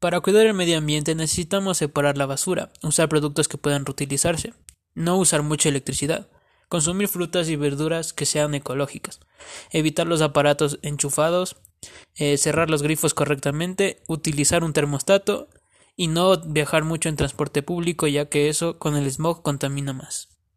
Para cuidar el medio ambiente necesitamos separar la basura, usar productos que puedan reutilizarse, no usar mucha electricidad, consumir frutas y verduras que sean ecológicas, evitar los aparatos enchufados, eh, cerrar los grifos correctamente, utilizar un termostato y no viajar mucho en transporte público ya que eso con el smog contamina más.